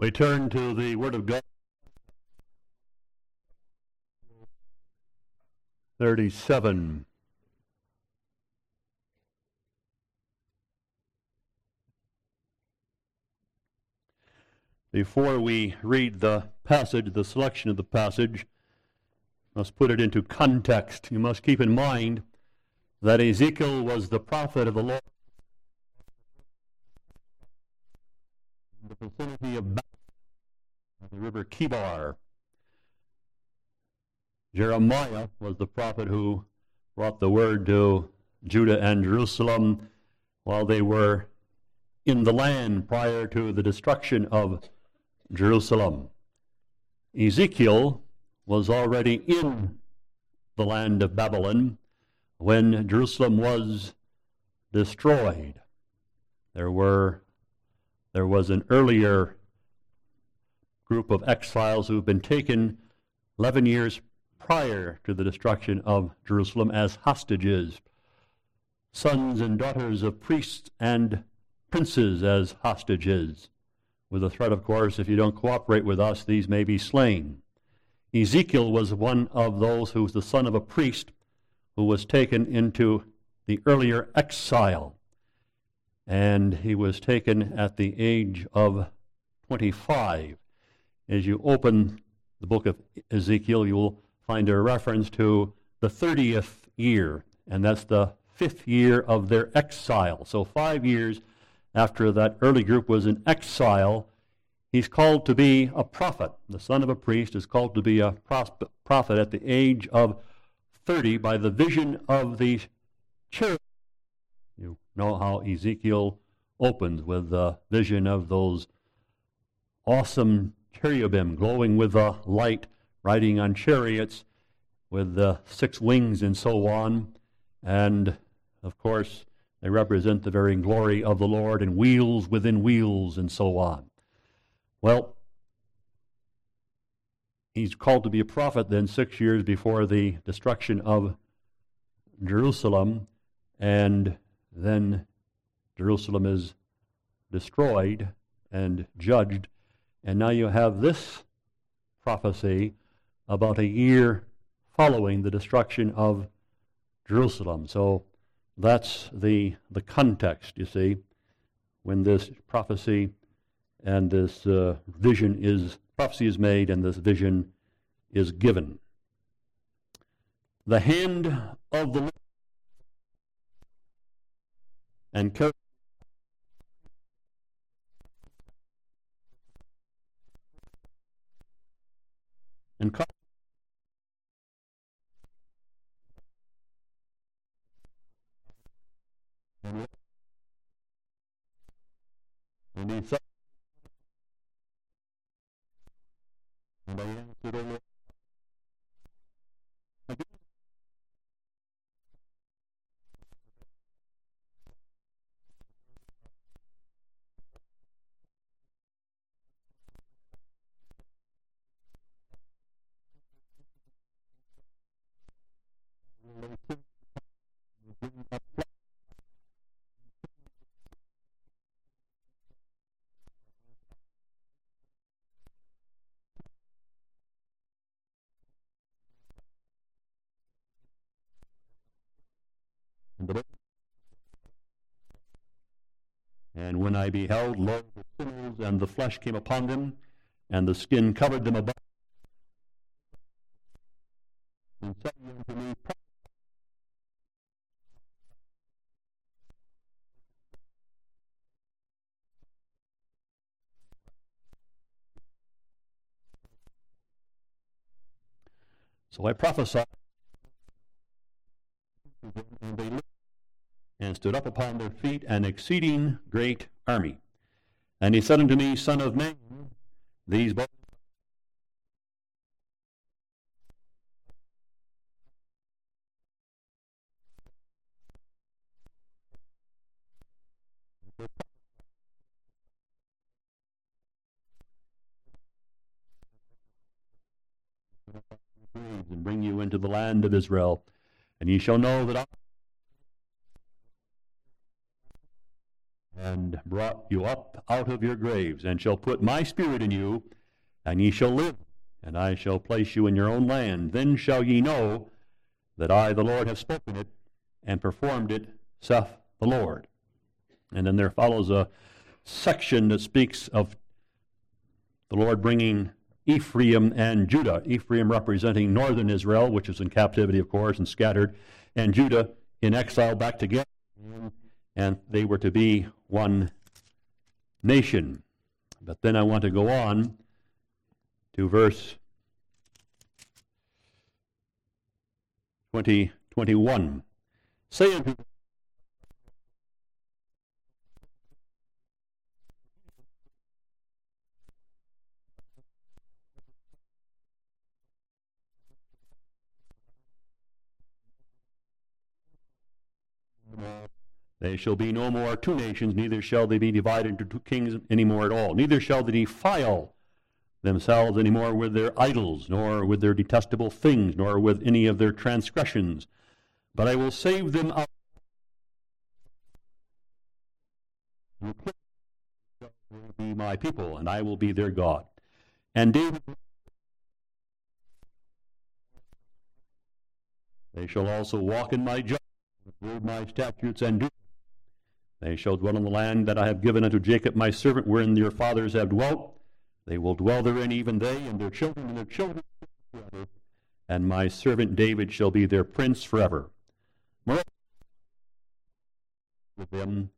We turn to the Word of God. 37. Before we read the passage, the selection of the passage, must put it into context. You must keep in mind that Ezekiel was the prophet of the Lord in the vicinity of the river Chebar. Jeremiah was the prophet who brought the word to Judah and Jerusalem while they were in the land prior to the destruction of Jerusalem. Ezekiel was already in the land of Babylon when Jerusalem was destroyed. There were there was an earlier group of exiles who've been taken 11 years prior to the destruction of Jerusalem as hostages, sons and daughters of priests and princes as hostages, with the threat, of course, if you don't cooperate with us, these may be slain. Ezekiel was one of those who was the son of a priest who was taken into the earlier exile. And he was taken at the age of 25. As you open the book of Ezekiel, you will find a reference to the 30th year, and that's the fifth year of their exile. So, five years after that early group was in exile, He's called to be a prophet. The son of a priest is called to be a prophet at the age of 30 by the vision of the cherubim. You know how Ezekiel opens with the vision of those awesome cherubim glowing with the light, riding on chariots with the six wings and so on. And of course, they represent the very glory of the Lord and wheels within wheels and so on. Well, he's called to be a prophet then six years before the destruction of Jerusalem, and then Jerusalem is destroyed and judged. And now you have this prophecy about a year following the destruction of Jerusalem. So that's the, the context, you see, when this prophecy and this uh, vision is prophecy is made and this vision is given the hand of the Lord and co- and and he said And when I beheld, lo, the sinews and the flesh came upon them, and the skin covered them above. And said unto me, So I prophesied, and they and stood up upon their feet an exceeding great army. And he said unto me, Son of man, these bones and bring you into the land of Israel. And ye shall know that I and brought you up out of your graves, and shall put my spirit in you, and ye shall live, and I shall place you in your own land. Then shall ye know that I, the Lord, have spoken it and performed it, saith the Lord. And then there follows a section that speaks of the Lord bringing Ephraim and Judah. Ephraim representing northern Israel, which is in captivity, of course, and scattered, and Judah in exile back together. And they were to be one nation. But then I want to go on to verse 20, 21. Say unto They shall be no more two nations, neither shall they be divided into two kings any more at all. Neither shall they defile themselves any more with their idols, nor with their detestable things, nor with any of their transgressions. But I will save them out. will be my people, and I will be their God. And David They shall also walk in my judgments, observe my statutes, and do they shall dwell in the land that I have given unto Jacob my servant, wherein your fathers have dwelt. They will dwell therein, even they and their children and their children forever. And my servant David shall be their prince forever. Moreover, with them,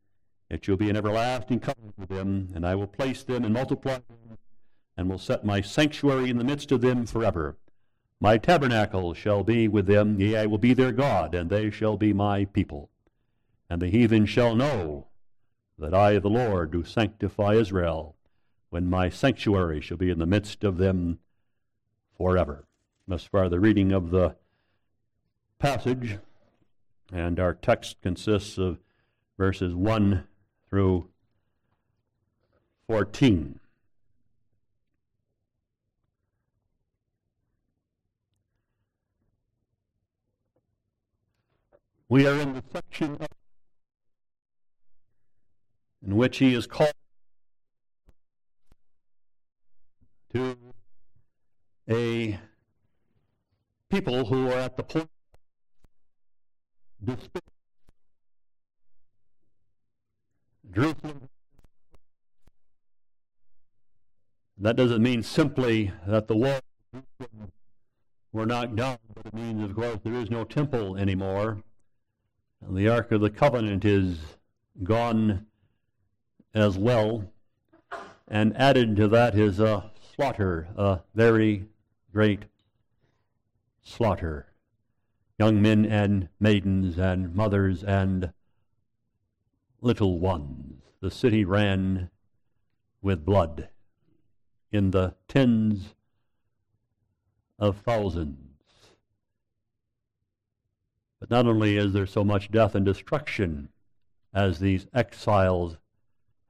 it shall be an everlasting covenant with them, and I will place them and multiply them, and will set my sanctuary in the midst of them forever. My tabernacle shall be with them, yea, I will be their God, and they shall be my people. And the heathen shall know that I, the Lord, do sanctify Israel, when my sanctuary shall be in the midst of them forever. Thus far, the reading of the passage, and our text consists of verses 1 through 14. We are in the section of in which he is called to a people who are at the point of despair. Jerusalem. That doesn't mean simply that the walls were knocked down, but it means, of course, there is no temple anymore. And the Ark of the Covenant is gone as well. And added to that is a uh, slaughter, a very great slaughter. Young men and maidens and mothers and little ones. The city ran with blood in the tens of thousands. But not only is there so much death and destruction as these exiles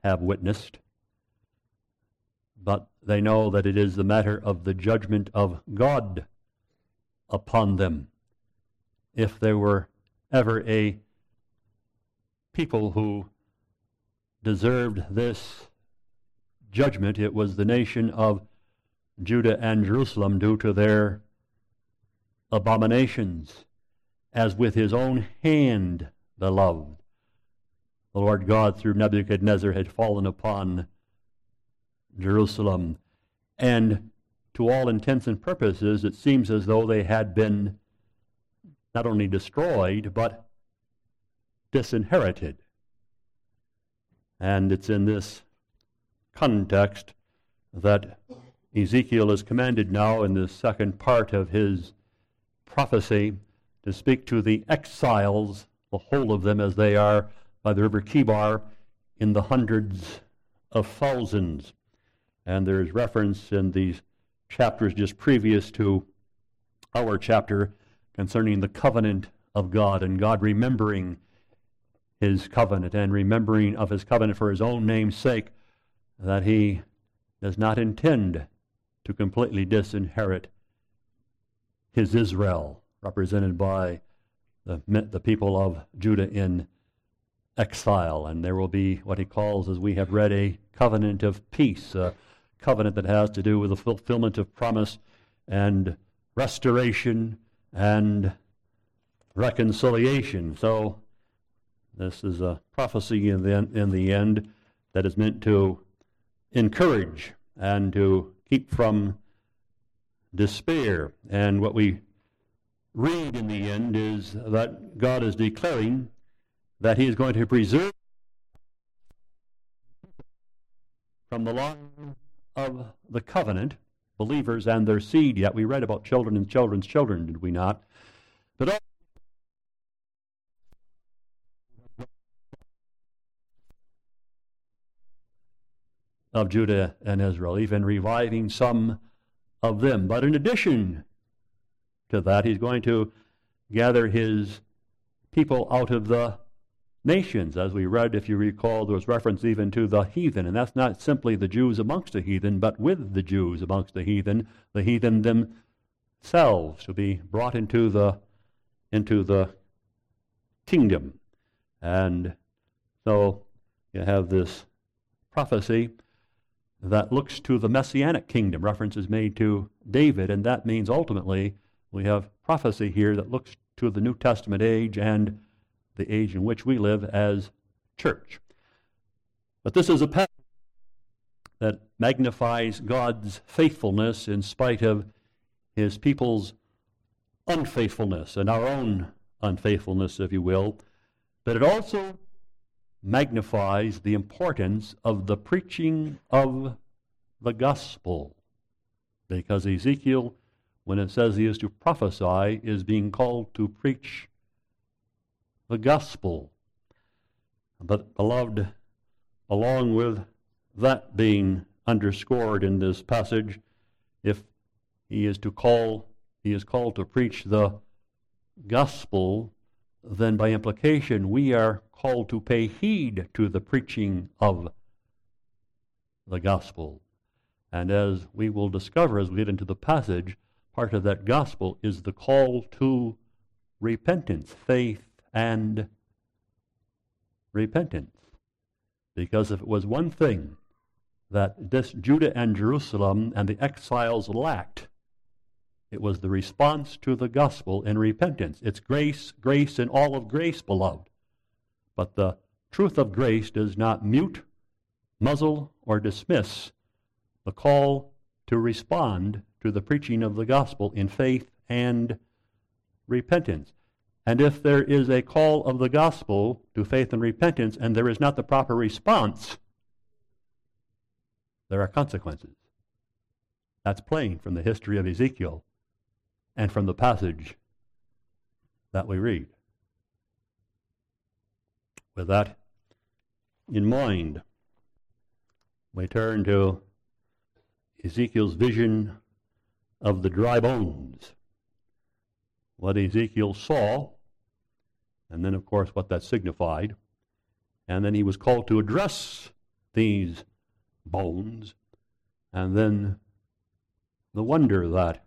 have witnessed, but they know that it is the matter of the judgment of God upon them. If there were ever a people who deserved this judgment, it was the nation of Judah and Jerusalem due to their abominations, as with his own hand the the Lord God through Nebuchadnezzar had fallen upon Jerusalem. And to all intents and purposes, it seems as though they had been not only destroyed, but disinherited. And it's in this context that Ezekiel is commanded now in the second part of his prophecy to speak to the exiles, the whole of them as they are by the river Chebar in the hundreds of thousands. And there is reference in these chapters just previous to our chapter concerning the covenant of God and God remembering his covenant and remembering of his covenant for his own name's sake that he does not intend to completely disinherit his Israel, represented by the, the people of Judah in exile, and there will be what he calls, as we have read, a covenant of peace, a covenant that has to do with the fulfillment of promise and restoration and reconciliation. So, this is a prophecy in the, in the end that is meant to encourage and to keep from despair. And what we read in the end is that God is declaring that He is going to preserve from the line of the covenant believers and their seed. Yet we read about children and children's children, did we not? But of Judah and Israel, even reviving some of them. But in addition to that, he's going to gather his people out of the nations. As we read, if you recall, there was reference even to the heathen. And that's not simply the Jews amongst the heathen, but with the Jews amongst the heathen, the heathen themselves to be brought into the into the kingdom. And so you have this prophecy that looks to the messianic kingdom. Reference is made to David, and that means ultimately we have prophecy here that looks to the New Testament age and the age in which we live as church. But this is a passage that magnifies God's faithfulness in spite of his people's unfaithfulness and our own unfaithfulness, if you will. But it also magnifies the importance of the preaching of the gospel. Because Ezekiel, when it says he is to prophesy, is being called to preach the gospel. But, beloved, along with that being underscored in this passage, if he is to call, he is called to preach the gospel, then by implication we are called to pay heed to the preaching of the gospel. And as we will discover as we get into the passage, part of that gospel is the call to repentance, faith, and repentance. Because if it was one thing that this Judah and Jerusalem and the exiles lacked, it was the response to the gospel in repentance. It's grace, grace, and all of grace, beloved. But the truth of grace does not mute, muzzle, or dismiss the call to respond to the preaching of the gospel in faith and repentance. And if there is a call of the gospel to faith and repentance and there is not the proper response, there are consequences. That's plain from the history of Ezekiel and from the passage that we read. With that in mind, we turn to Ezekiel's vision of the dry bones. What Ezekiel saw, and then, of course, what that signified. And then he was called to address these bones, and then the wonder that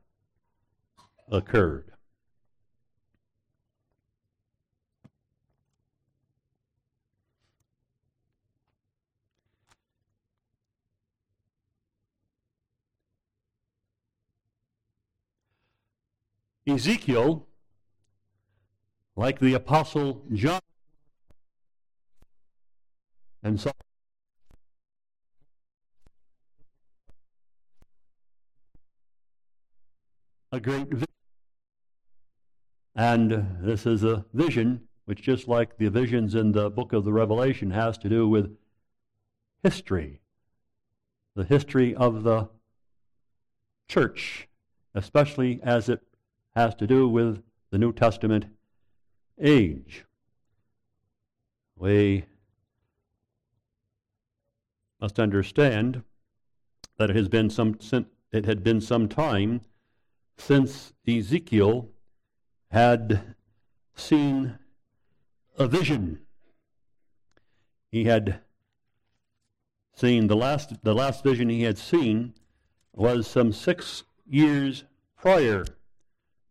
occurred. Ezekiel, like the Apostle John, and so a great vision. And this is a vision which, just like the visions in the book of the Revelation, has to do with history. The history of the church, especially as it has to do with the New Testament age. We must understand that it has been some it had been some time since Ezekiel had seen a vision. He had seen the last the last vision he had seen was some six years prior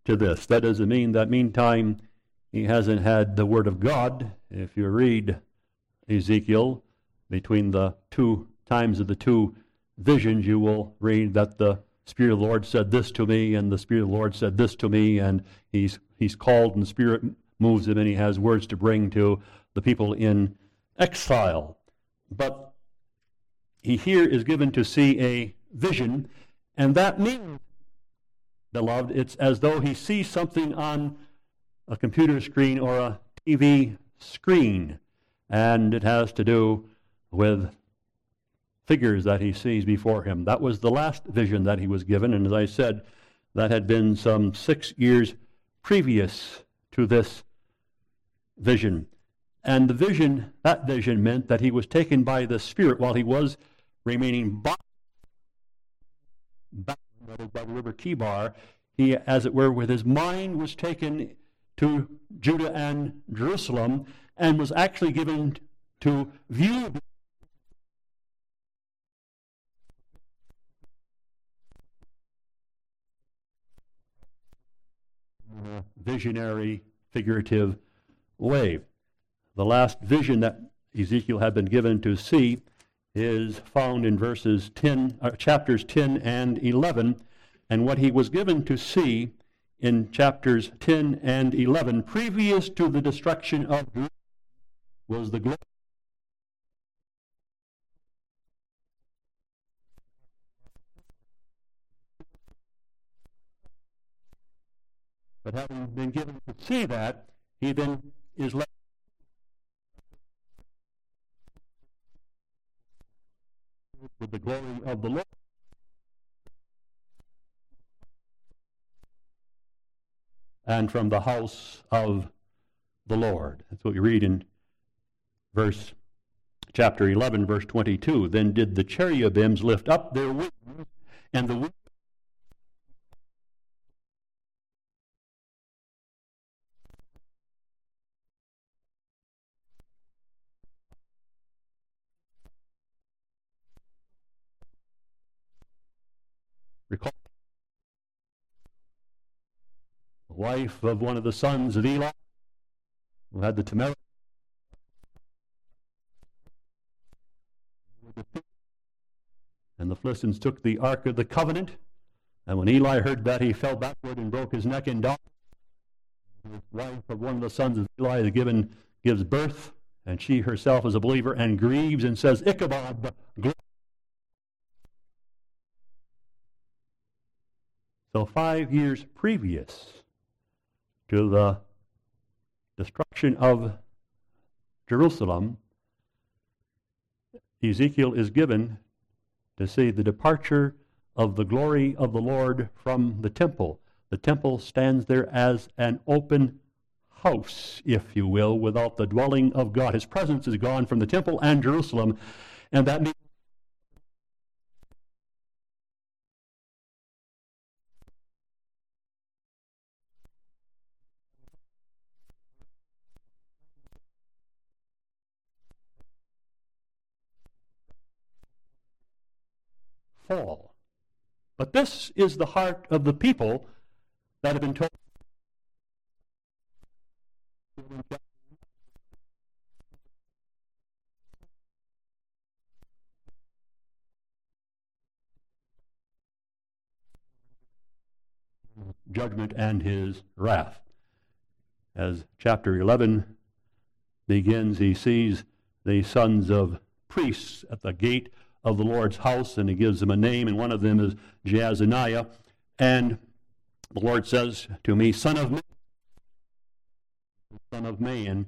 to this. That doesn't mean that meantime he hasn't had the Word of God. If you read Ezekiel, between the two times of the two visions, you will read that the Spirit of the Lord said this to me, and the Spirit of the Lord said this to me, and he's, he's called, and the Spirit moves him, and he has words to bring to the people in exile. But he here is given to see a vision, and that means, beloved, it's as though he sees something on a computer screen or a TV screen, and it has to do with figures that he sees before him. That was the last vision that he was given, and as I said, that had been some six years previous to this vision. And the vision, that vision meant that he was taken by the Spirit while he was remaining by the river Chebar. He, as it were, with his mind was taken to Judah and Jerusalem and was actually given to view visionary, figurative way. The last vision that Ezekiel had been given to see is found in verses 10, uh, chapters 10 and 11. And what he was given to see in chapters 10 and 11, previous to the destruction of Jerusalem, was the glory. But having been given to see that, he then is left. with the glory of the Lord. And from the house of the Lord. That's what we read in verse chapter 11 verse 22 then did the cherubims lift up their wings and the wings wife of one of the sons of Eli, who had the temerity. And the Philistines took the Ark of the Covenant. And when Eli heard that, he fell backward and broke his neck and died. The wife of one of the sons of Eli is given, gives birth, and she herself is a believer and grieves and says, Ichabod, So, five years previous to the destruction of Jerusalem, Ezekiel is given to see the departure of the glory of the Lord from the temple. The temple stands there as an open house, if you will, without the dwelling of God. His presence is gone from the temple and Jerusalem, and that means fall. But this is the heart of the people that have been told. Judgment and his wrath. As chapter 11 begins, he sees the sons of priests at the gate of the Lord's house, and he gives them a name, and one of them is Jaazaniah. And the Lord says to me, Son of man, son of man,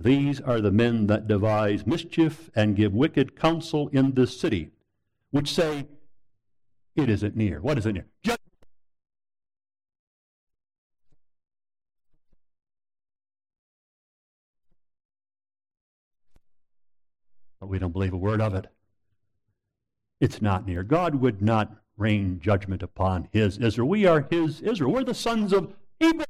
these are the men that devise mischief and give wicked counsel in this city, which say, It isn't near. What is it near? Just but we don't believe a word of it. It's not near. God would not rain judgment upon his Israel. We are his Israel. We're the sons of Abraham.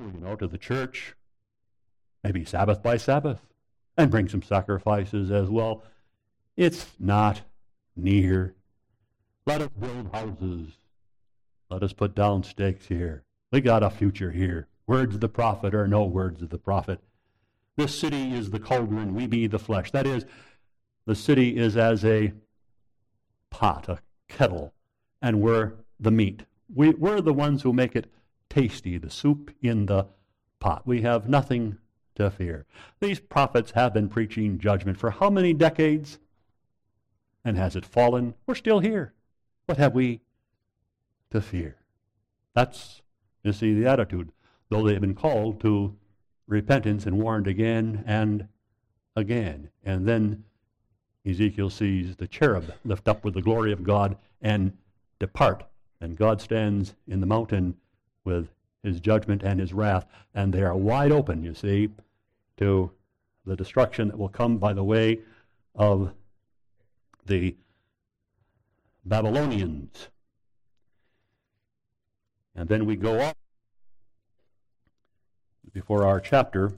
You know, to the church, maybe Sabbath by Sabbath, and bring some sacrifices as well. It's not near. Let us build houses. Let us put down stakes here. We got a future here. Words of the prophet or no words of the prophet. This city is the cauldron, we be the flesh. That is, the city is as a pot, a kettle, and we're the meat. We, we're the ones who make it tasty, the soup in the pot. We have nothing to fear. These prophets have been preaching judgment for how many decades? And has it fallen? We're still here. What have we to fear? That's, you see, the attitude. Though they've been called to repentance and warned again and again. And then Ezekiel sees the cherub lift up with the glory of God and depart. And God stands in the mountain with his judgment and his wrath. And they are wide open, you see, to the destruction that will come by the way of the Babylonians. And then we go on before our chapter,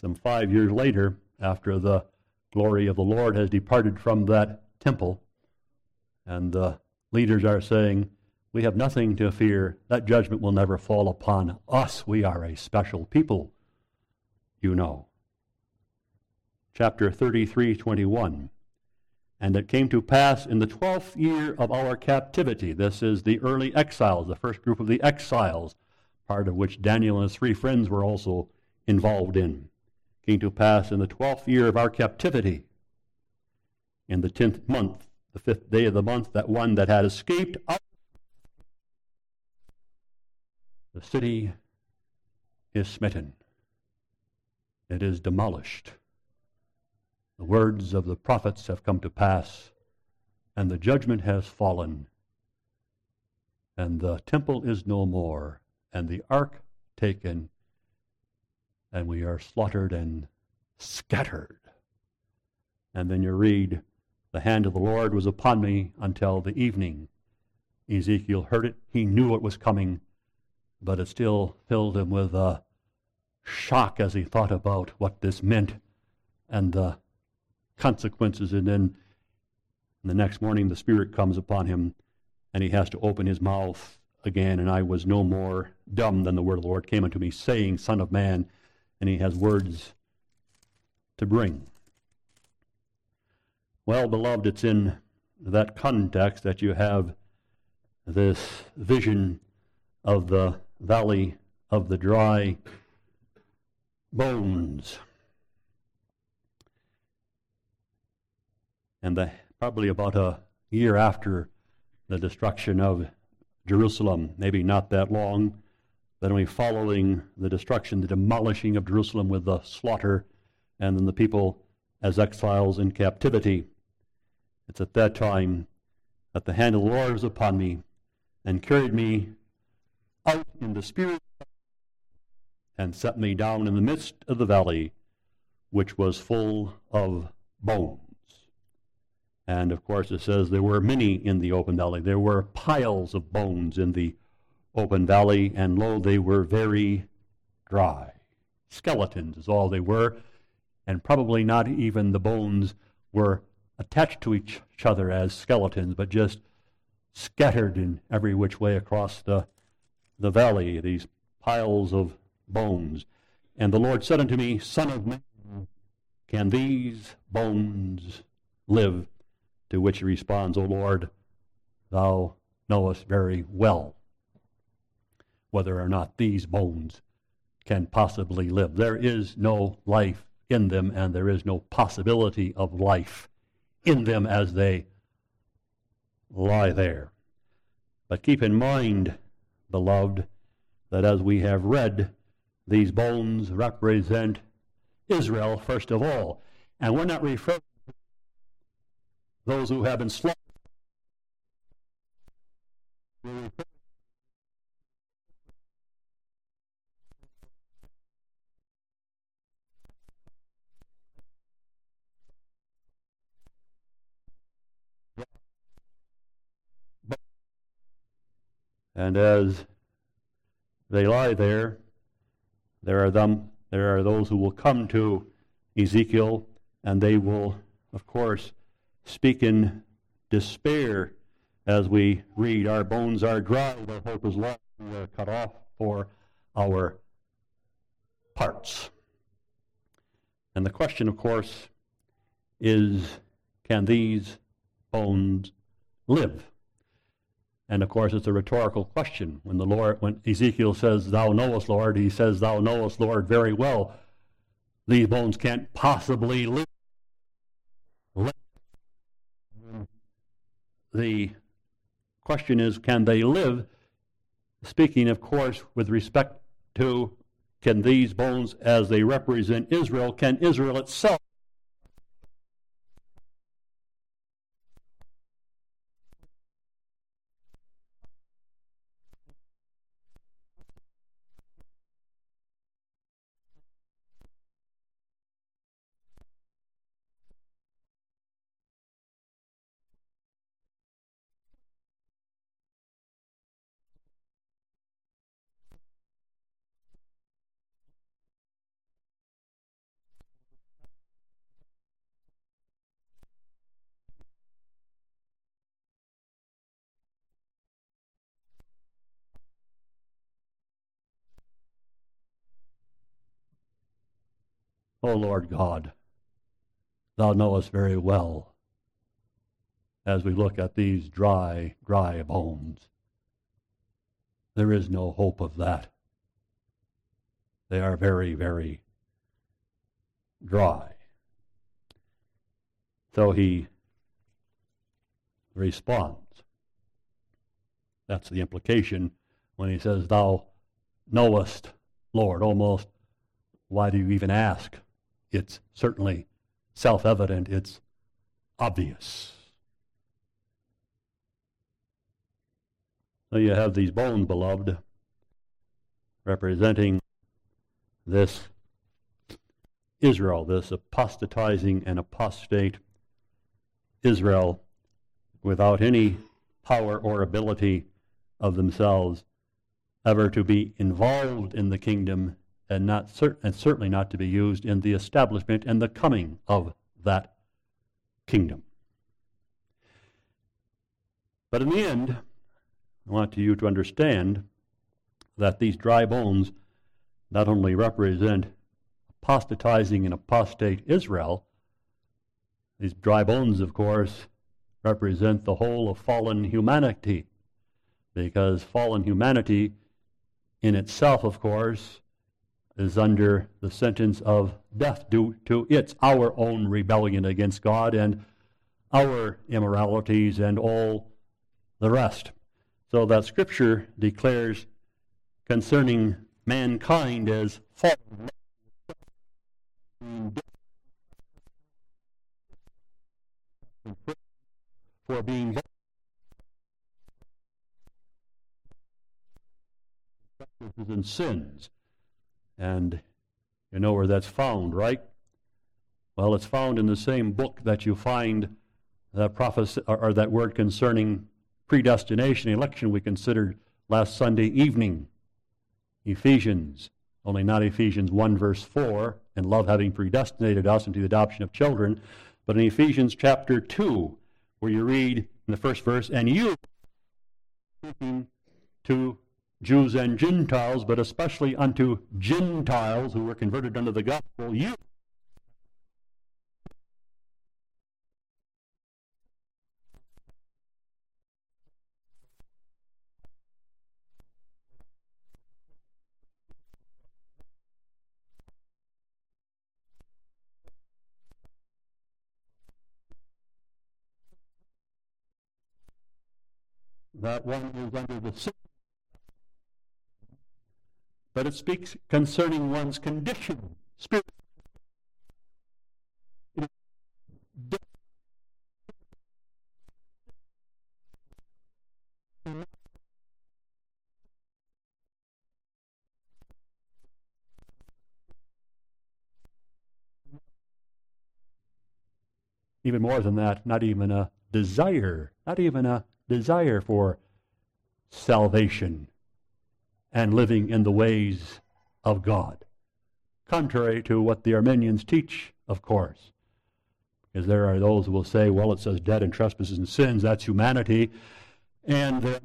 some five years later, after the glory of the Lord has departed from that temple, and the leaders are saying, We have nothing to fear. That judgment will never fall upon us. We are a special people, you know. Chapter 33 21. And it came to pass in the twelfth year of our captivity. This is the early exiles, the first group of the exiles, part of which Daniel and his three friends were also involved in. Came to pass in the twelfth year of our captivity, in the tenth month, the fifth day of the month, that one that had escaped out the city is smitten. It is demolished. The words of the prophets have come to pass, and the judgment has fallen, and the temple is no more, and the ark taken, and we are slaughtered and scattered. And then you read, The hand of the Lord was upon me until the evening. Ezekiel heard it. He knew it was coming, but it still filled him with a shock as he thought about what this meant and the consequences. And then the next morning, the Spirit comes upon him, and he has to open his mouth again. And I was no more dumb than the word of the Lord came unto me, saying, Son of man. And he has words to bring. Well, beloved, it's in that context that you have this vision of the valley of the dry bones. And the, probably about a year after the destruction of Jerusalem, maybe not that long, then we following the destruction, the demolishing of Jerusalem with the slaughter, and then the people as exiles in captivity. It's at that time that the hand of the Lord was upon me and carried me out in the spirit and set me down in the midst of the valley, which was full of bones. And of course, it says there were many in the open valley. There were piles of bones in the open valley, and lo, they were very dry. Skeletons is all they were, and probably not even the bones were attached to each other as skeletons, but just scattered in every which way across the, the valley, these piles of bones. And the Lord said unto me, Son of man, can these bones live? To which he responds, O Lord, thou knowest very well whether or not these bones can possibly live. There is no life in them, and there is no possibility of life in them as they lie there. But keep in mind, beloved, that as we have read, these bones represent Israel first of all. And we're not referring those who have been slaughtered. And as they lie there, there are them There are those who will come to Ezekiel and they will, of course, speak in despair as we read, Our bones are dry, our hope is lost, we are cut off for our parts. And the question, of course, is can these bones live? And of course, it's a rhetorical question. When the Lord, when Ezekiel says, "Thou knowest, Lord," he says, "Thou knowest, Lord, very well." These bones can't possibly live. The question is, can they live? Speaking, of course, with respect to can these bones, as they represent Israel, can Israel itself O Lord God, thou knowest very well as we look at these dry, dry bones. There is no hope of that. They are very, very dry. So he responds. That's the implication when he says, Thou knowest, Lord. Almost, why do you even ask? It's certainly self evident, it's obvious. So you have these bones, beloved, representing this Israel, this apostatizing and apostate Israel without any power or ability of themselves ever to be involved in the kingdom and, not cer- and certainly not to be used in the establishment and the coming of that kingdom. But in the end, I want you to understand that these dry bones not only represent apostatizing and apostate Israel, these dry bones, of course, represent the whole of fallen humanity. Because fallen humanity in itself, of course, is under the sentence of death due to its our own rebellion against God and our immoralities and all the rest. So that scripture declares concerning mankind as fallen for being and sins. And you know where that's found, right? Well, it's found in the same book that you find that prophecy or, or that word concerning predestination, election we considered last Sunday evening. Ephesians, only not Ephesians 1 verse 4, and love having predestinated us into the adoption of children, but in Ephesians chapter 2, where you read in the first verse, and you to Jews and Gentiles, but especially unto Gentiles who were converted unto the gospel, you that one is under the but it speaks concerning one's condition. Even more than that, not even a desire, not even a desire for salvation and living in the ways of God. contrary to what the Arminians teach, of course. Because there are those who will say, well, it says dead in trespasses and sins, that's humanity. And uh,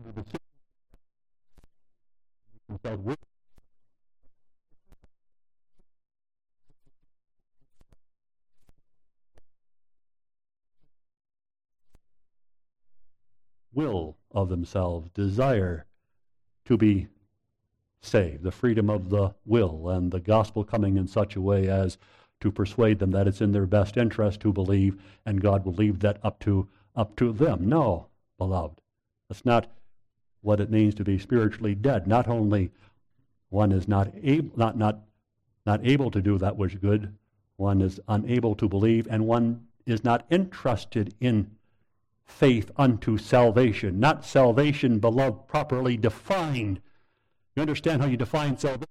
will of themselves desire to be saved, the freedom of the will, and the gospel coming in such a way as to persuade them that it's in their best interest to believe, and God will leave that up to up to them. No, beloved, that's not what it means to be spiritually dead. Not only one is not able, not not not able to do that which is good, one is unable to believe, and one is not interested in faith unto salvation. Not salvation, beloved, properly defined. You understand how you define salvation?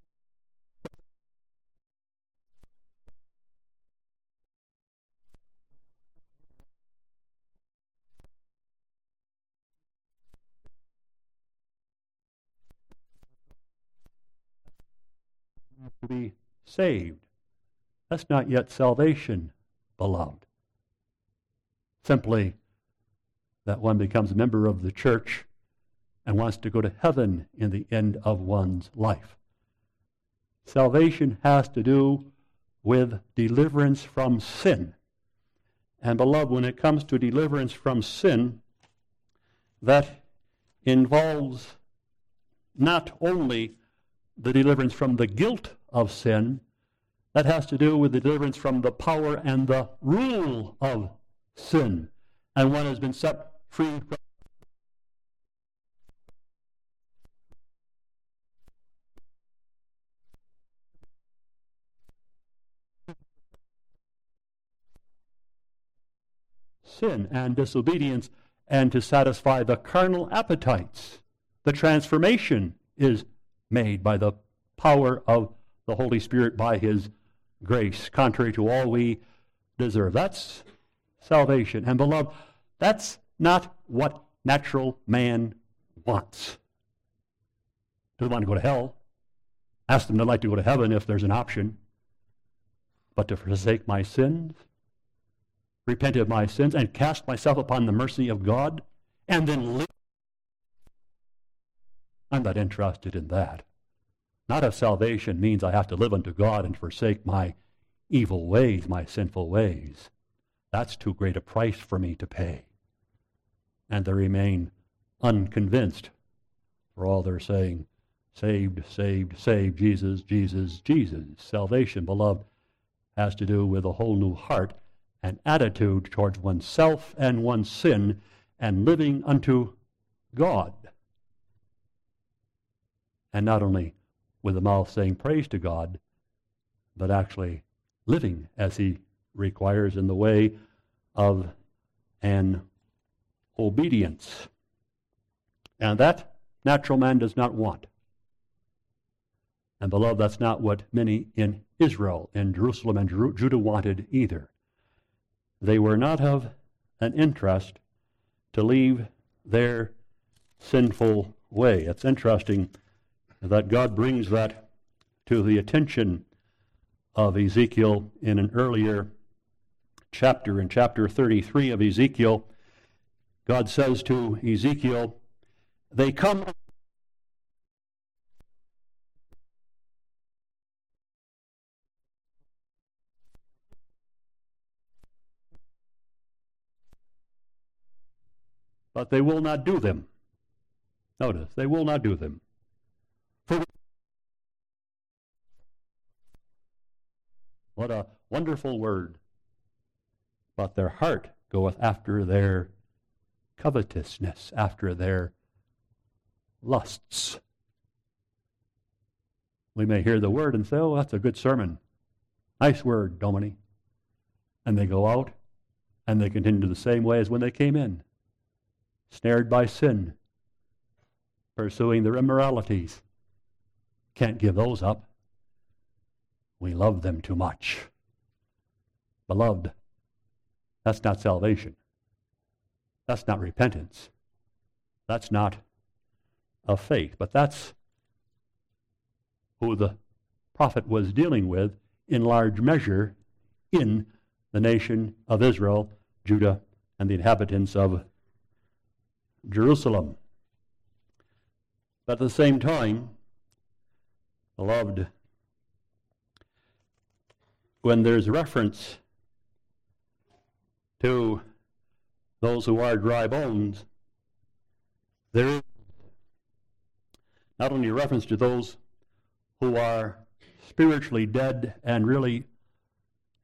To be saved. That's not yet salvation, beloved. Simply that one becomes a member of the church and wants to go to heaven in the end of one's life. Salvation has to do with deliverance from sin. And, beloved, when it comes to deliverance from sin, that involves not only the deliverance from the guilt of sin, that has to do with the deliverance from the power and the rule of sin. And one has been set free from sin and disobedience and to satisfy the carnal appetites. The transformation is made by the power of the Holy Spirit by His grace, contrary to all we deserve. That's salvation. And beloved, that's not what natural man wants. Doesn't want to go to hell. Ask them to like to go to heaven if there's an option. But to forsake my sins, repent of my sins, and cast myself upon the mercy of God, and then live. I'm not interested in that. Not if salvation means I have to live unto God and forsake my evil ways, my sinful ways. That's too great a price for me to pay and they remain unconvinced. For all they're saying, saved, saved, saved, Jesus, Jesus, Jesus. Salvation, beloved, has to do with a whole new heart and attitude towards oneself and one's sin and living unto God. And not only with the mouth saying praise to God, but actually living as He requires in the way of an obedience. And that natural man does not want. And beloved, that's not what many in Israel, in Jerusalem and Judah wanted either. They were not of an interest to leave their sinful way. It's interesting that God brings that to the attention of Ezekiel in an earlier chapter, in chapter 33 of Ezekiel, God says to Ezekiel, They come but they will not do them. Notice, they will not do them. For what a wonderful word. But their heart goeth after their covetousness, after their lusts. We may hear the word and say, oh, that's a good sermon. Nice word, Dominie. And they go out and they continue the same way as when they came in, snared by sin, pursuing their immoralities. Can't give those up. We love them too much. Beloved, that's not salvation. That's not repentance. That's not a faith. But that's who the prophet was dealing with in large measure in the nation of Israel, Judah, and the inhabitants of Jerusalem. But at the same time, beloved, when there's reference to those who are dry bones, there is not only a reference to those who are spiritually dead and really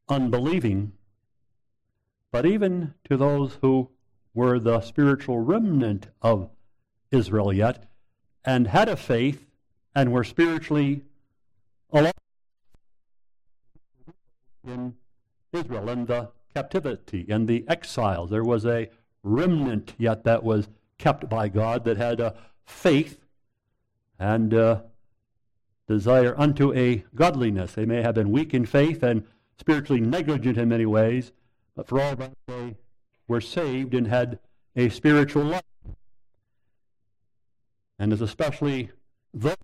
unbelieving, but even to those who were the spiritual remnant of Israel yet and had a faith and were spiritually alive in Israel in the captivity and the exiles. There was a remnant yet that was kept by God that had a faith and uh, desire unto a godliness. They may have been weak in faith and spiritually negligent in many ways, but for all that they were saved and had a spiritual life. And as especially those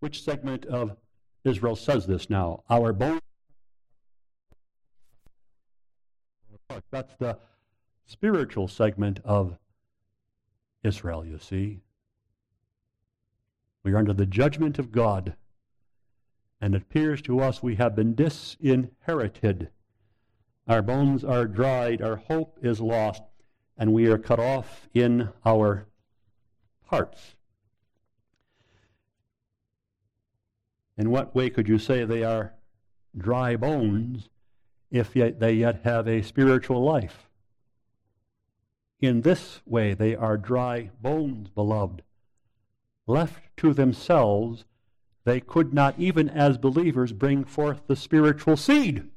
Which segment of Israel says this now? Our bones. That's the spiritual segment of Israel, you see. We are under the judgment of God, and it appears to us we have been disinherited. Our bones are dried, our hope is lost, and we are cut off in our hearts. In what way could you say they are dry bones if yet they yet have a spiritual life? In this way they are dry bones, beloved. Left to themselves, they could not, even as believers, bring forth the spiritual seed.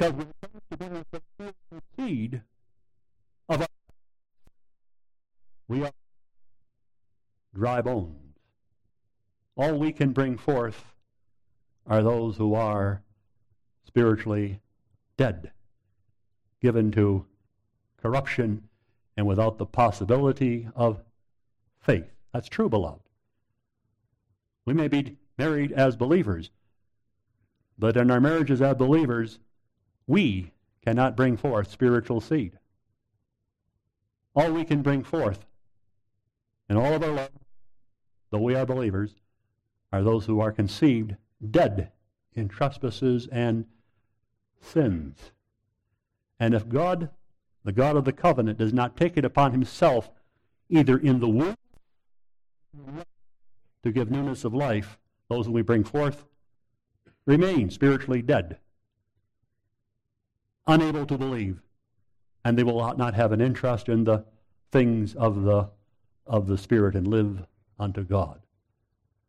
Because it comes to being the seed of our, we are dry bones. All we can bring forth are those who are spiritually dead, given to corruption and without the possibility of faith. That's true, beloved. We may be married as believers, but in our marriages as believers, we cannot bring forth spiritual seed. All we can bring forth in all of our lives, though we are believers, are those who are conceived dead in trespasses and sins. And if God, the God of the covenant, does not take it upon himself, either in the womb to give newness of life, those that we bring forth remain spiritually dead unable to believe, and they will not have an interest in the things of the, of the Spirit and live unto God.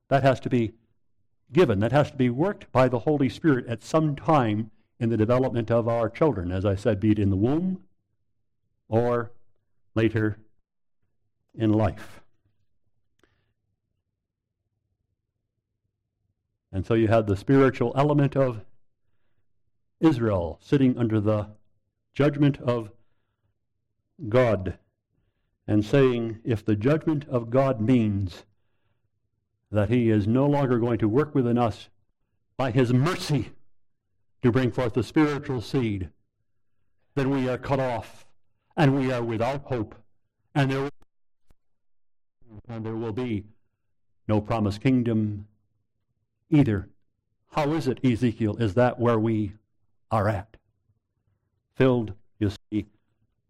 That has to be given, that has to be worked by the Holy Spirit at some time in the development of our children, as I said, be it in the womb or later in life. And so you have the spiritual element of Israel sitting under the judgment of God and saying, if the judgment of God means that He is no longer going to work within us by His mercy to bring forth the spiritual seed, then we are cut off and we are without hope and there, and there will be no promised kingdom either. How is it, Ezekiel? Is that where we are at. Filled, you see,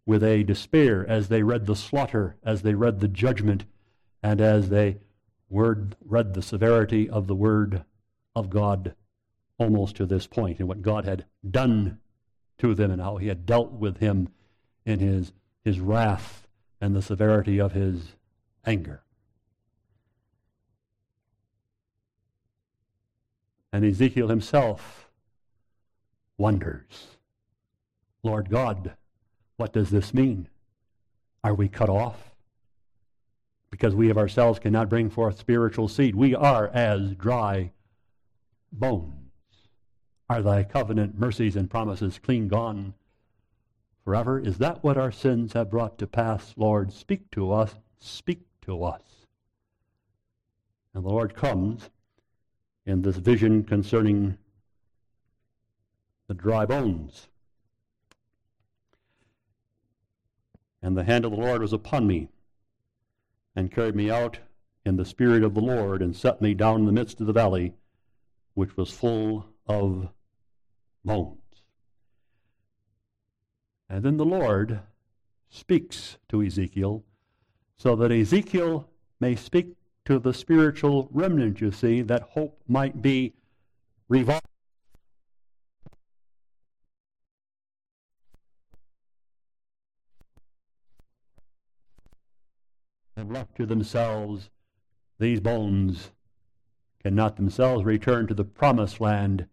with a despair as they read the slaughter, as they read the judgment, and as they word, read the severity of the word of God almost to this point, and what God had done to them, and how he had dealt with him in his, his wrath and the severity of his anger. And Ezekiel himself wonders Lord God, what does this mean? Are we cut off? Because we of ourselves cannot bring forth spiritual seed. We are as dry bones. Are thy covenant mercies and promises clean gone forever? Is that what our sins have brought to pass? Lord, speak to us. Speak to us. And the Lord comes in this vision concerning the dry bones. And the hand of the Lord was upon me, and carried me out in the spirit of the Lord, and set me down in the midst of the valley, which was full of bones. And then the Lord speaks to Ezekiel, so that Ezekiel may speak to the spiritual remnant, you see, that hope might be revived. Have left to themselves, these bones cannot themselves return to the promised land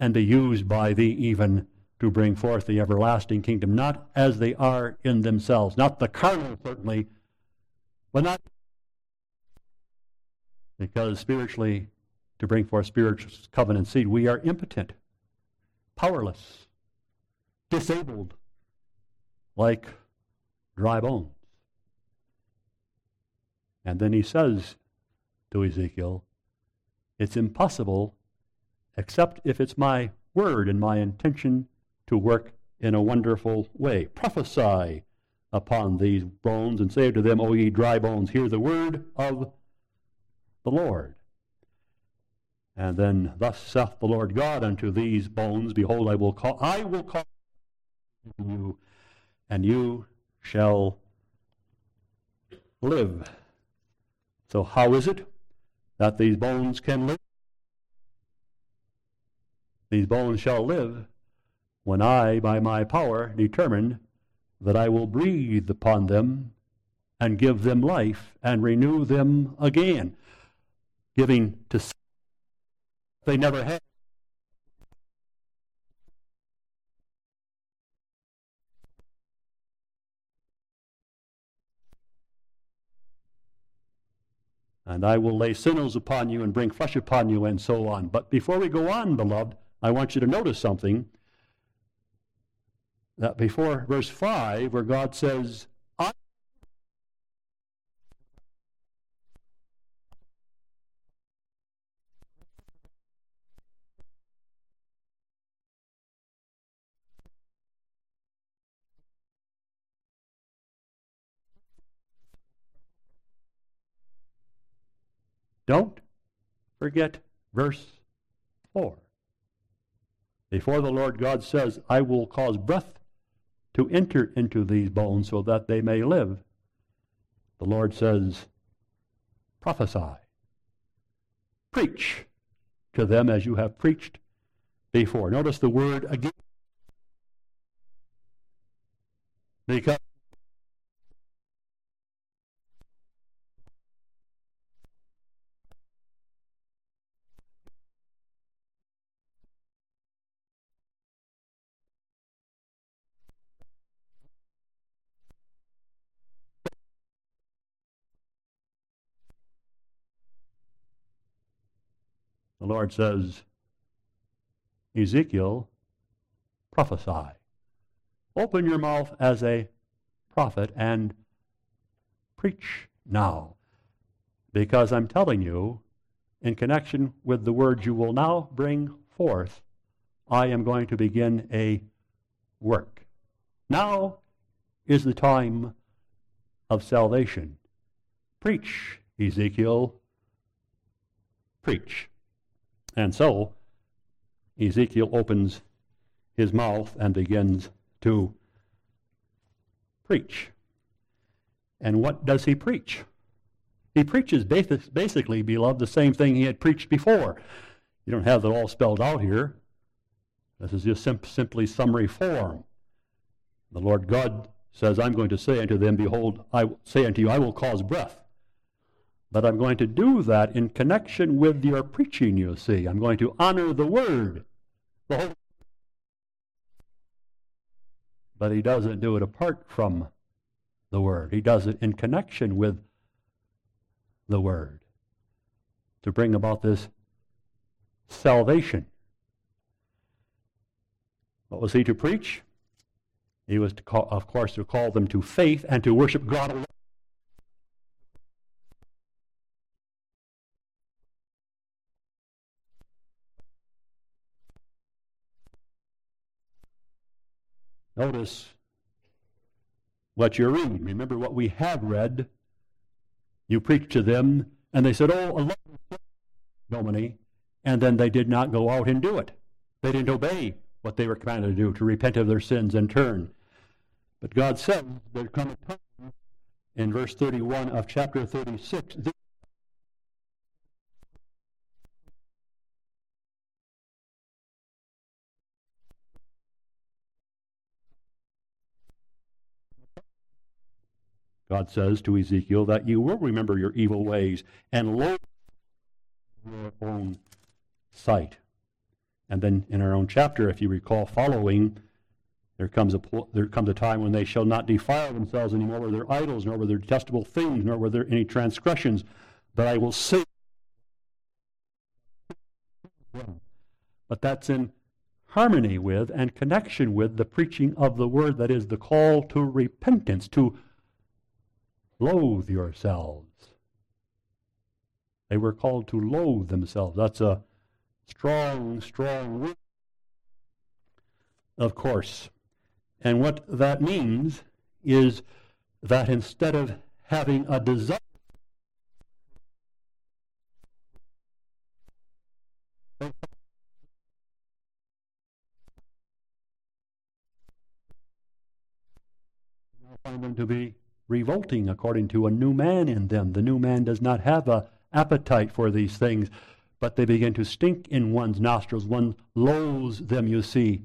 and be used by thee even to bring forth the everlasting kingdom, not as they are in themselves, not the carnal certainly, but not because spiritually, to bring forth spiritual covenant seed, we are impotent, powerless, disabled, like dry bones. And then he says to Ezekiel, It's impossible except if it's my word and my intention to work in a wonderful way. Prophesy upon these bones and say to them, O ye dry bones, hear the word of the Lord. And then, thus saith the Lord God unto these bones, Behold, I will call, I will call you, and you shall live. So, how is it that these bones can live? These bones shall live when I, by my power, determine that I will breathe upon them and give them life and renew them again giving to they never had. And I will lay sinews upon you and bring flesh upon you, and so on. But before we go on, beloved, I want you to notice something. That before verse 5, where God says, Don't forget verse 4. Before the Lord God says, I will cause breath to enter into these bones so that they may live, the Lord says, prophesy. Preach to them as you have preached before. Notice the word again. Because The Lord says, Ezekiel, prophesy. Open your mouth as a prophet and preach now. Because I'm telling you, in connection with the words you will now bring forth, I am going to begin a work. Now is the time of salvation. Preach, Ezekiel. Preach. And so, Ezekiel opens his mouth and begins to preach. And what does he preach? He preaches basically, beloved, the same thing he had preached before. You don't have it all spelled out here. This is just sim- simply summary form. The Lord God says, I'm going to say unto them, Behold, I say unto you, I will cause breath But I'm going to do that in connection with your preaching, you see. I'm going to honor the Word. The but he doesn't do it apart from the Word. He does it in connection with the Word to bring about this salvation. What was he to preach? He was, call, of course, to call them to faith and to worship God alone. Notice what you're reading. Remember what we have read. You preached to them, and they said, Oh, Allah, Dominie, and then they did not go out and do it. They didn't obey what they were commanded to do, to repent of their sins and turn. But God said there come a time in verse 31 of chapter 36. God says to Ezekiel that you will remember your evil ways and loathe your own sight. And then in our own chapter, if you recall following, there comes a there comes a time when they shall not defile themselves anymore with their idols, nor with their detestable things, nor with their any transgressions, but I will save. But that's in harmony with and connection with the preaching of the word that is the call to repentance, to loathe yourselves. They were called to loathe themselves. That's a strong, strong word, of course. And what that means is that instead of having a desire, find them to be revolting according to a new man in them. The new man does not have a appetite for these things, but they begin to stink in one's nostrils. One loathes them, you see.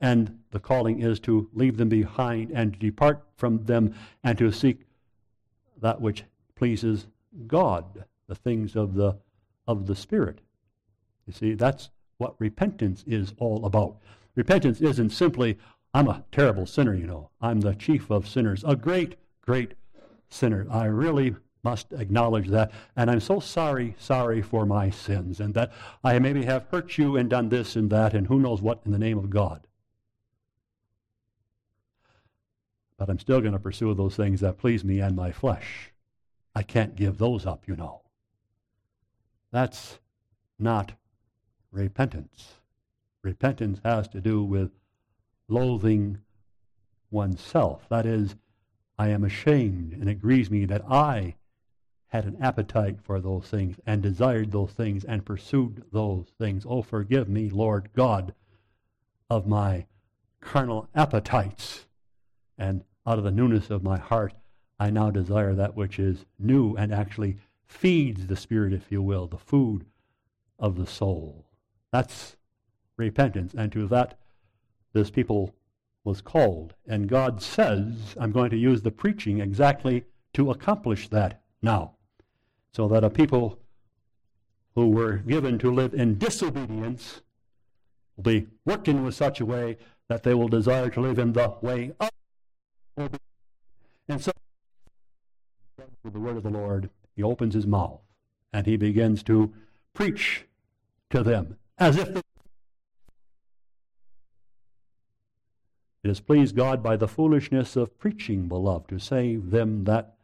And the calling is to leave them behind and to depart from them and to seek that which pleases God, the things of the of the Spirit. You see, that's what repentance is all about. Repentance isn't simply, I'm a terrible sinner, you know. I'm the chief of sinners, a great great sinner. I really must acknowledge that. And I'm so sorry, sorry for my sins, and that I maybe have hurt you and done this and that, and who knows what in the name of God. But I'm still going to pursue those things that please me and my flesh. I can't give those up, you know. That's not repentance. Repentance has to do with loathing oneself. That is, I am ashamed, and it grieves me that I had an appetite for those things and desired those things and pursued those things. Oh, forgive me, Lord God, of my carnal appetites. And out of the newness of my heart, I now desire that which is new and actually feeds the spirit, if you will, the food of the soul. That's repentance. And to that, this people was called. And God says, I'm going to use the preaching exactly to accomplish that now. So that a people who were given to live in disobedience will be worked in with such a way that they will desire to live in the way of. And so, with the word of the Lord, he opens his mouth and he begins to preach to them as if they It has pleased God by the foolishness of preaching, beloved, to save them that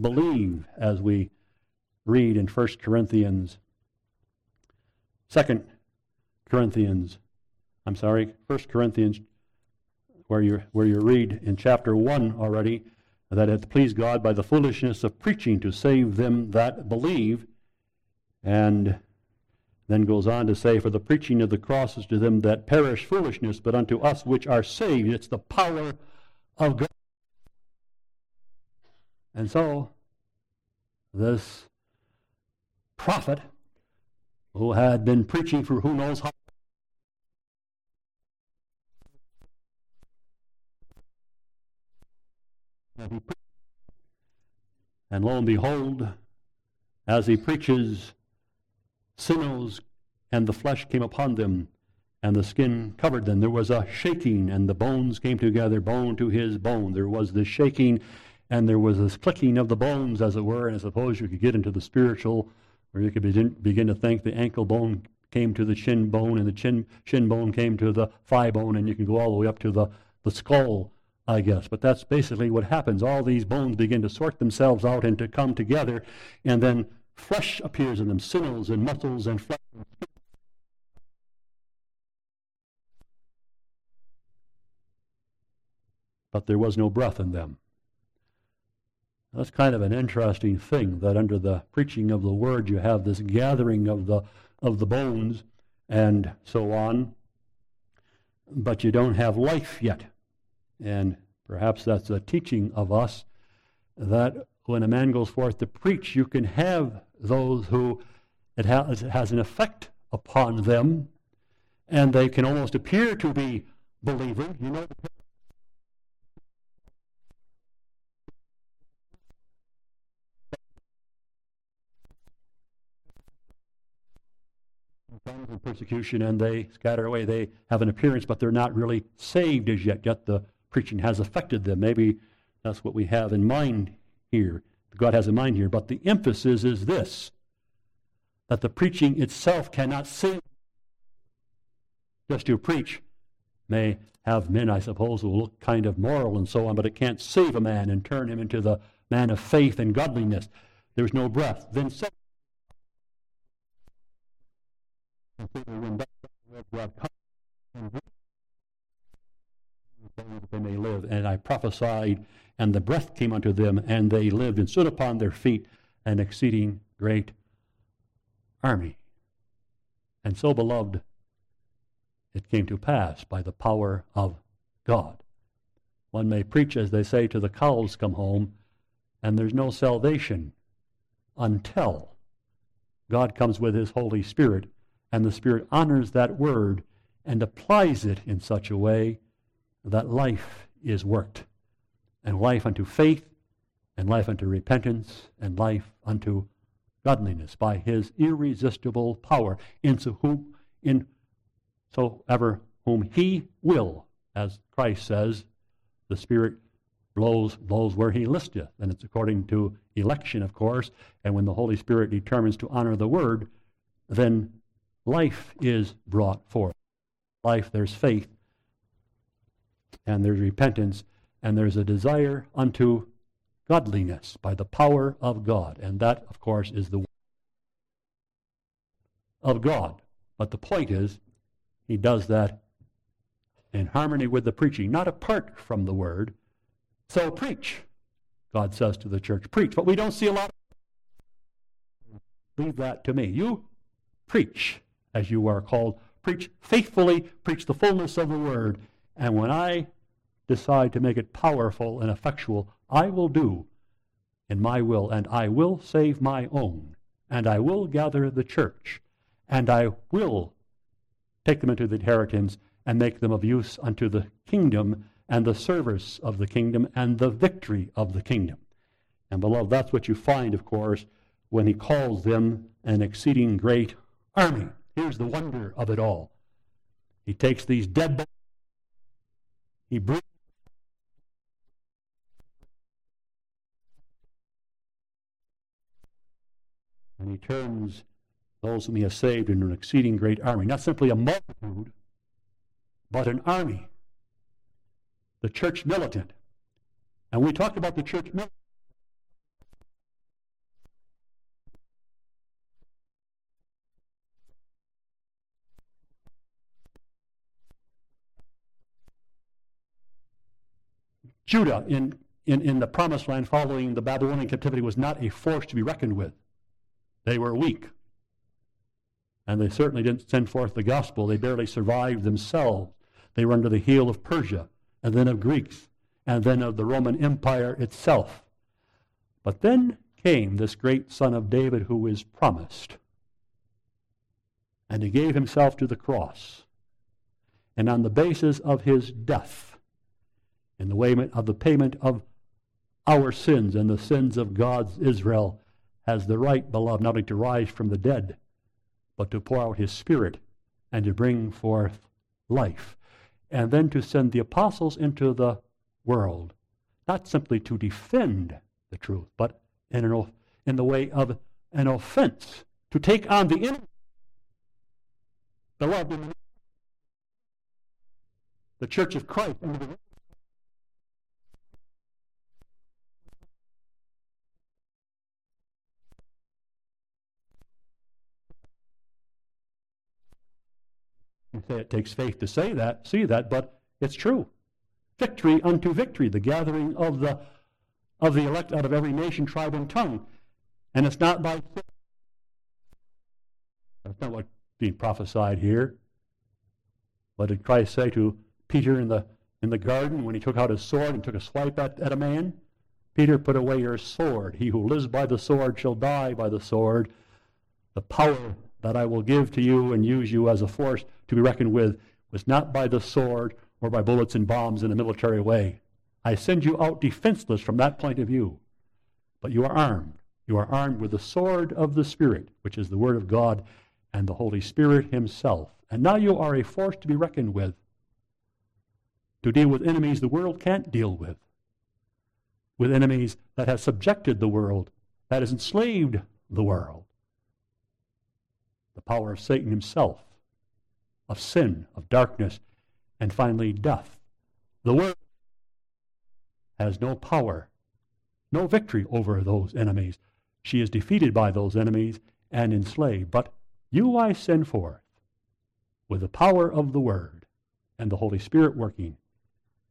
believe, as we read in 1 Corinthians, 2 Corinthians, I'm sorry, 1 Corinthians, where you, where you read in chapter 1 already, that it hath pleased God by the foolishness of preaching to save them that believe. And then goes on to say, For the preaching of the cross is to them that perish foolishness, but unto us which are saved, it's the power of God. And so, this prophet, who had been preaching for who knows how And lo and behold, as he preaches, sinews and the flesh came upon them, and the skin covered them. There was a shaking, and the bones came together, bone to his bone. There was this shaking, and there was this clicking of the bones, as it were. And I suppose you could get into the spiritual, or you could begin, begin to think the ankle bone came to the shin bone, and the chin, shin bone came to the thigh bone, and you can go all the way up to the, the skull, I guess. But that's basically what happens. All these bones begin to sort themselves out and to come together, and then flesh appears in them, sinews and muscles and flesh. But there was no breath in them. That's kind of an interesting thing that under the preaching of the word you have this gathering of the of the bones and so on, but you don't have life yet. And perhaps that's a teaching of us that when a man goes forth to preach, you can have those who it has, it has an effect upon them, and they can almost appear to be believing. You know, and persecution and they scatter away. They have an appearance, but they're not really saved as yet. Yet the preaching has affected them. Maybe that's what we have in mind here. God has in mind here. But the emphasis is this that the preaching itself cannot save. Just to preach may have men, I suppose, who look kind of moral and so on, but it can't save a man and turn him into the man of faith and godliness. There's no breath. Then they may live. And I prophesied, and the breath came unto them, and they lived and stood upon their feet, an exceeding great army. And so, beloved, it came to pass by the power of God. One may preach, as they say, to the cows come home, and there's no salvation until God comes with His Holy Spirit and the Spirit honors that word and applies it in such a way that life is worked, and life unto faith, and life unto repentance, and life unto godliness by his irresistible power, into whom, in so ever whom he will, as Christ says, the Spirit blows blows where he listeth, and it's according to election, of course. And when the Holy Spirit determines to honor the word, then life is brought forth. Life, there's faith, and there's repentance, and there's a desire unto godliness by the power of God. And that, of course, is the of God. But the point is, he does that in harmony with the preaching, not apart from the word. So preach, God says to the church, preach. But we don't see a lot. Leave that to me. You preach as you are called. Preach faithfully, preach the fullness of the word. And when I decide to make it powerful and effectual, I will do in my will, and I will save my own, and I will gather the church, and I will take them into the inheritance and make them of use unto the kingdom and the service of the kingdom and the victory of the kingdom. And beloved, that's what you find, of course, when he calls them an exceeding great army. Here's the wonder of it all. He takes these dead bodies, he brings and he turns those whom he has saved into an exceeding great army. Not simply a multitude, but an army. The church militant. And we talked about the church militant. Judah in, in, in the promised land following the Babylonian captivity was not a force to be reckoned with. They were weak. And they certainly didn't send forth the gospel. They barely survived themselves. They were under the heel of Persia, and then of Greeks, and then of the Roman Empire itself. But then came this great son of David who is promised. And he gave himself to the cross. And on the basis of his death, in the way of the payment of our sins and the sins of God's Israel has the right, beloved, not only to rise from the dead, but to pour out his Spirit and to bring forth life. And then to send the apostles into the world, not simply to defend the truth, but in, an, in the way of an offense, to take on the enemy. Beloved, the church of Christ You say it takes faith to say that, see that, but it's true. Victory unto victory, the gathering of the of the elect out of every nation, tribe, and tongue. And it's not by that's not what's being prophesied here. What did Christ say to Peter in the in the garden when he took out his sword and took a swipe at, at a man? Peter, put away your sword. He who lives by the sword shall die by the sword. The power that I will give to you and use you as a force to be reckoned with was not by the sword or by bullets and bombs in a military way. I send you out defenseless from that point of view. But you are armed. You are armed with the sword of the Spirit, which is the Word of God and the Holy Spirit Himself. And now you are a force to be reckoned with, to deal with enemies the world can't deal with, with enemies that have subjected the world, that has enslaved the world the power of Satan himself, of sin, of darkness, and finally death. The Word has no power, no victory over those enemies. She is defeated by those enemies and enslaved. But you I send forth with the power of the Word and the Holy Spirit working,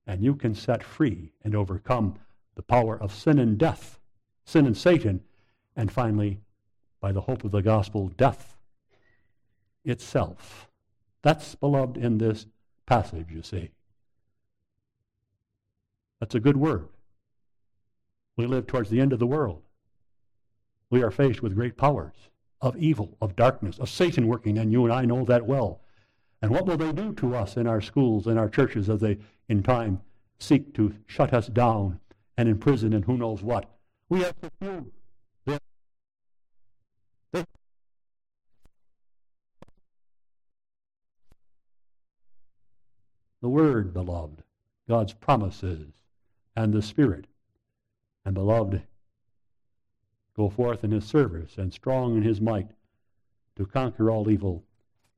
and you can set free and overcome the power of sin and death, sin and Satan, and finally, by the hope of the gospel, death itself. That's, beloved, in this passage, you see. That's a good word. We live towards the end of the world. We are faced with great powers of evil, of darkness, of Satan working, and you and I know that well. And what will they do to us in our schools, in our churches, as they, in time, seek to shut us down and imprison and who knows what? We have to few. The Word, beloved, God's promises, and the Spirit. And, beloved, go forth in His service and strong in His might to conquer all evil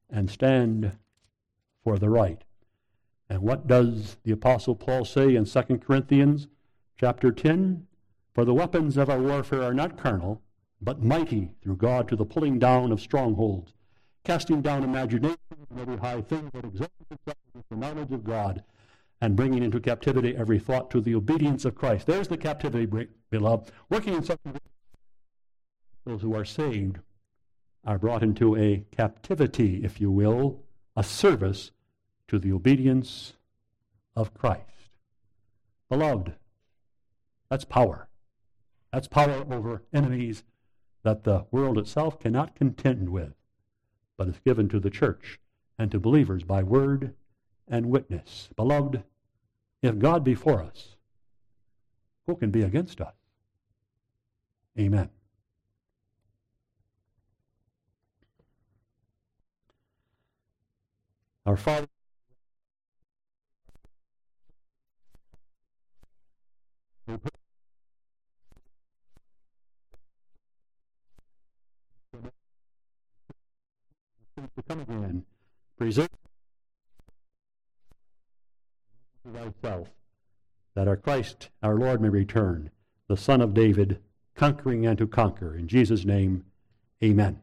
and stand for the right. And what does the Apostle Paul say in 2 Corinthians chapter 10? For the weapons of our warfare are not carnal, but mighty through God to the pulling down of strongholds, casting down imaginations and every high thing that exalts itself with the knowledge of God and bringing into captivity every thought to the obedience of Christ. There's the captivity, beloved. Working in such a way, those who are saved are brought into a captivity, if you will, a service to the obedience of Christ. Beloved, that's power. That's power over enemies that the world itself cannot contend with, but is given to the church and to believers by word and witness. Beloved, if God be for us, who can be against us? Amen. Our Father. To come again. Preserve thyself, that our Christ, our Lord, may return, the Son of David, conquering and to conquer. In Jesus' name, amen.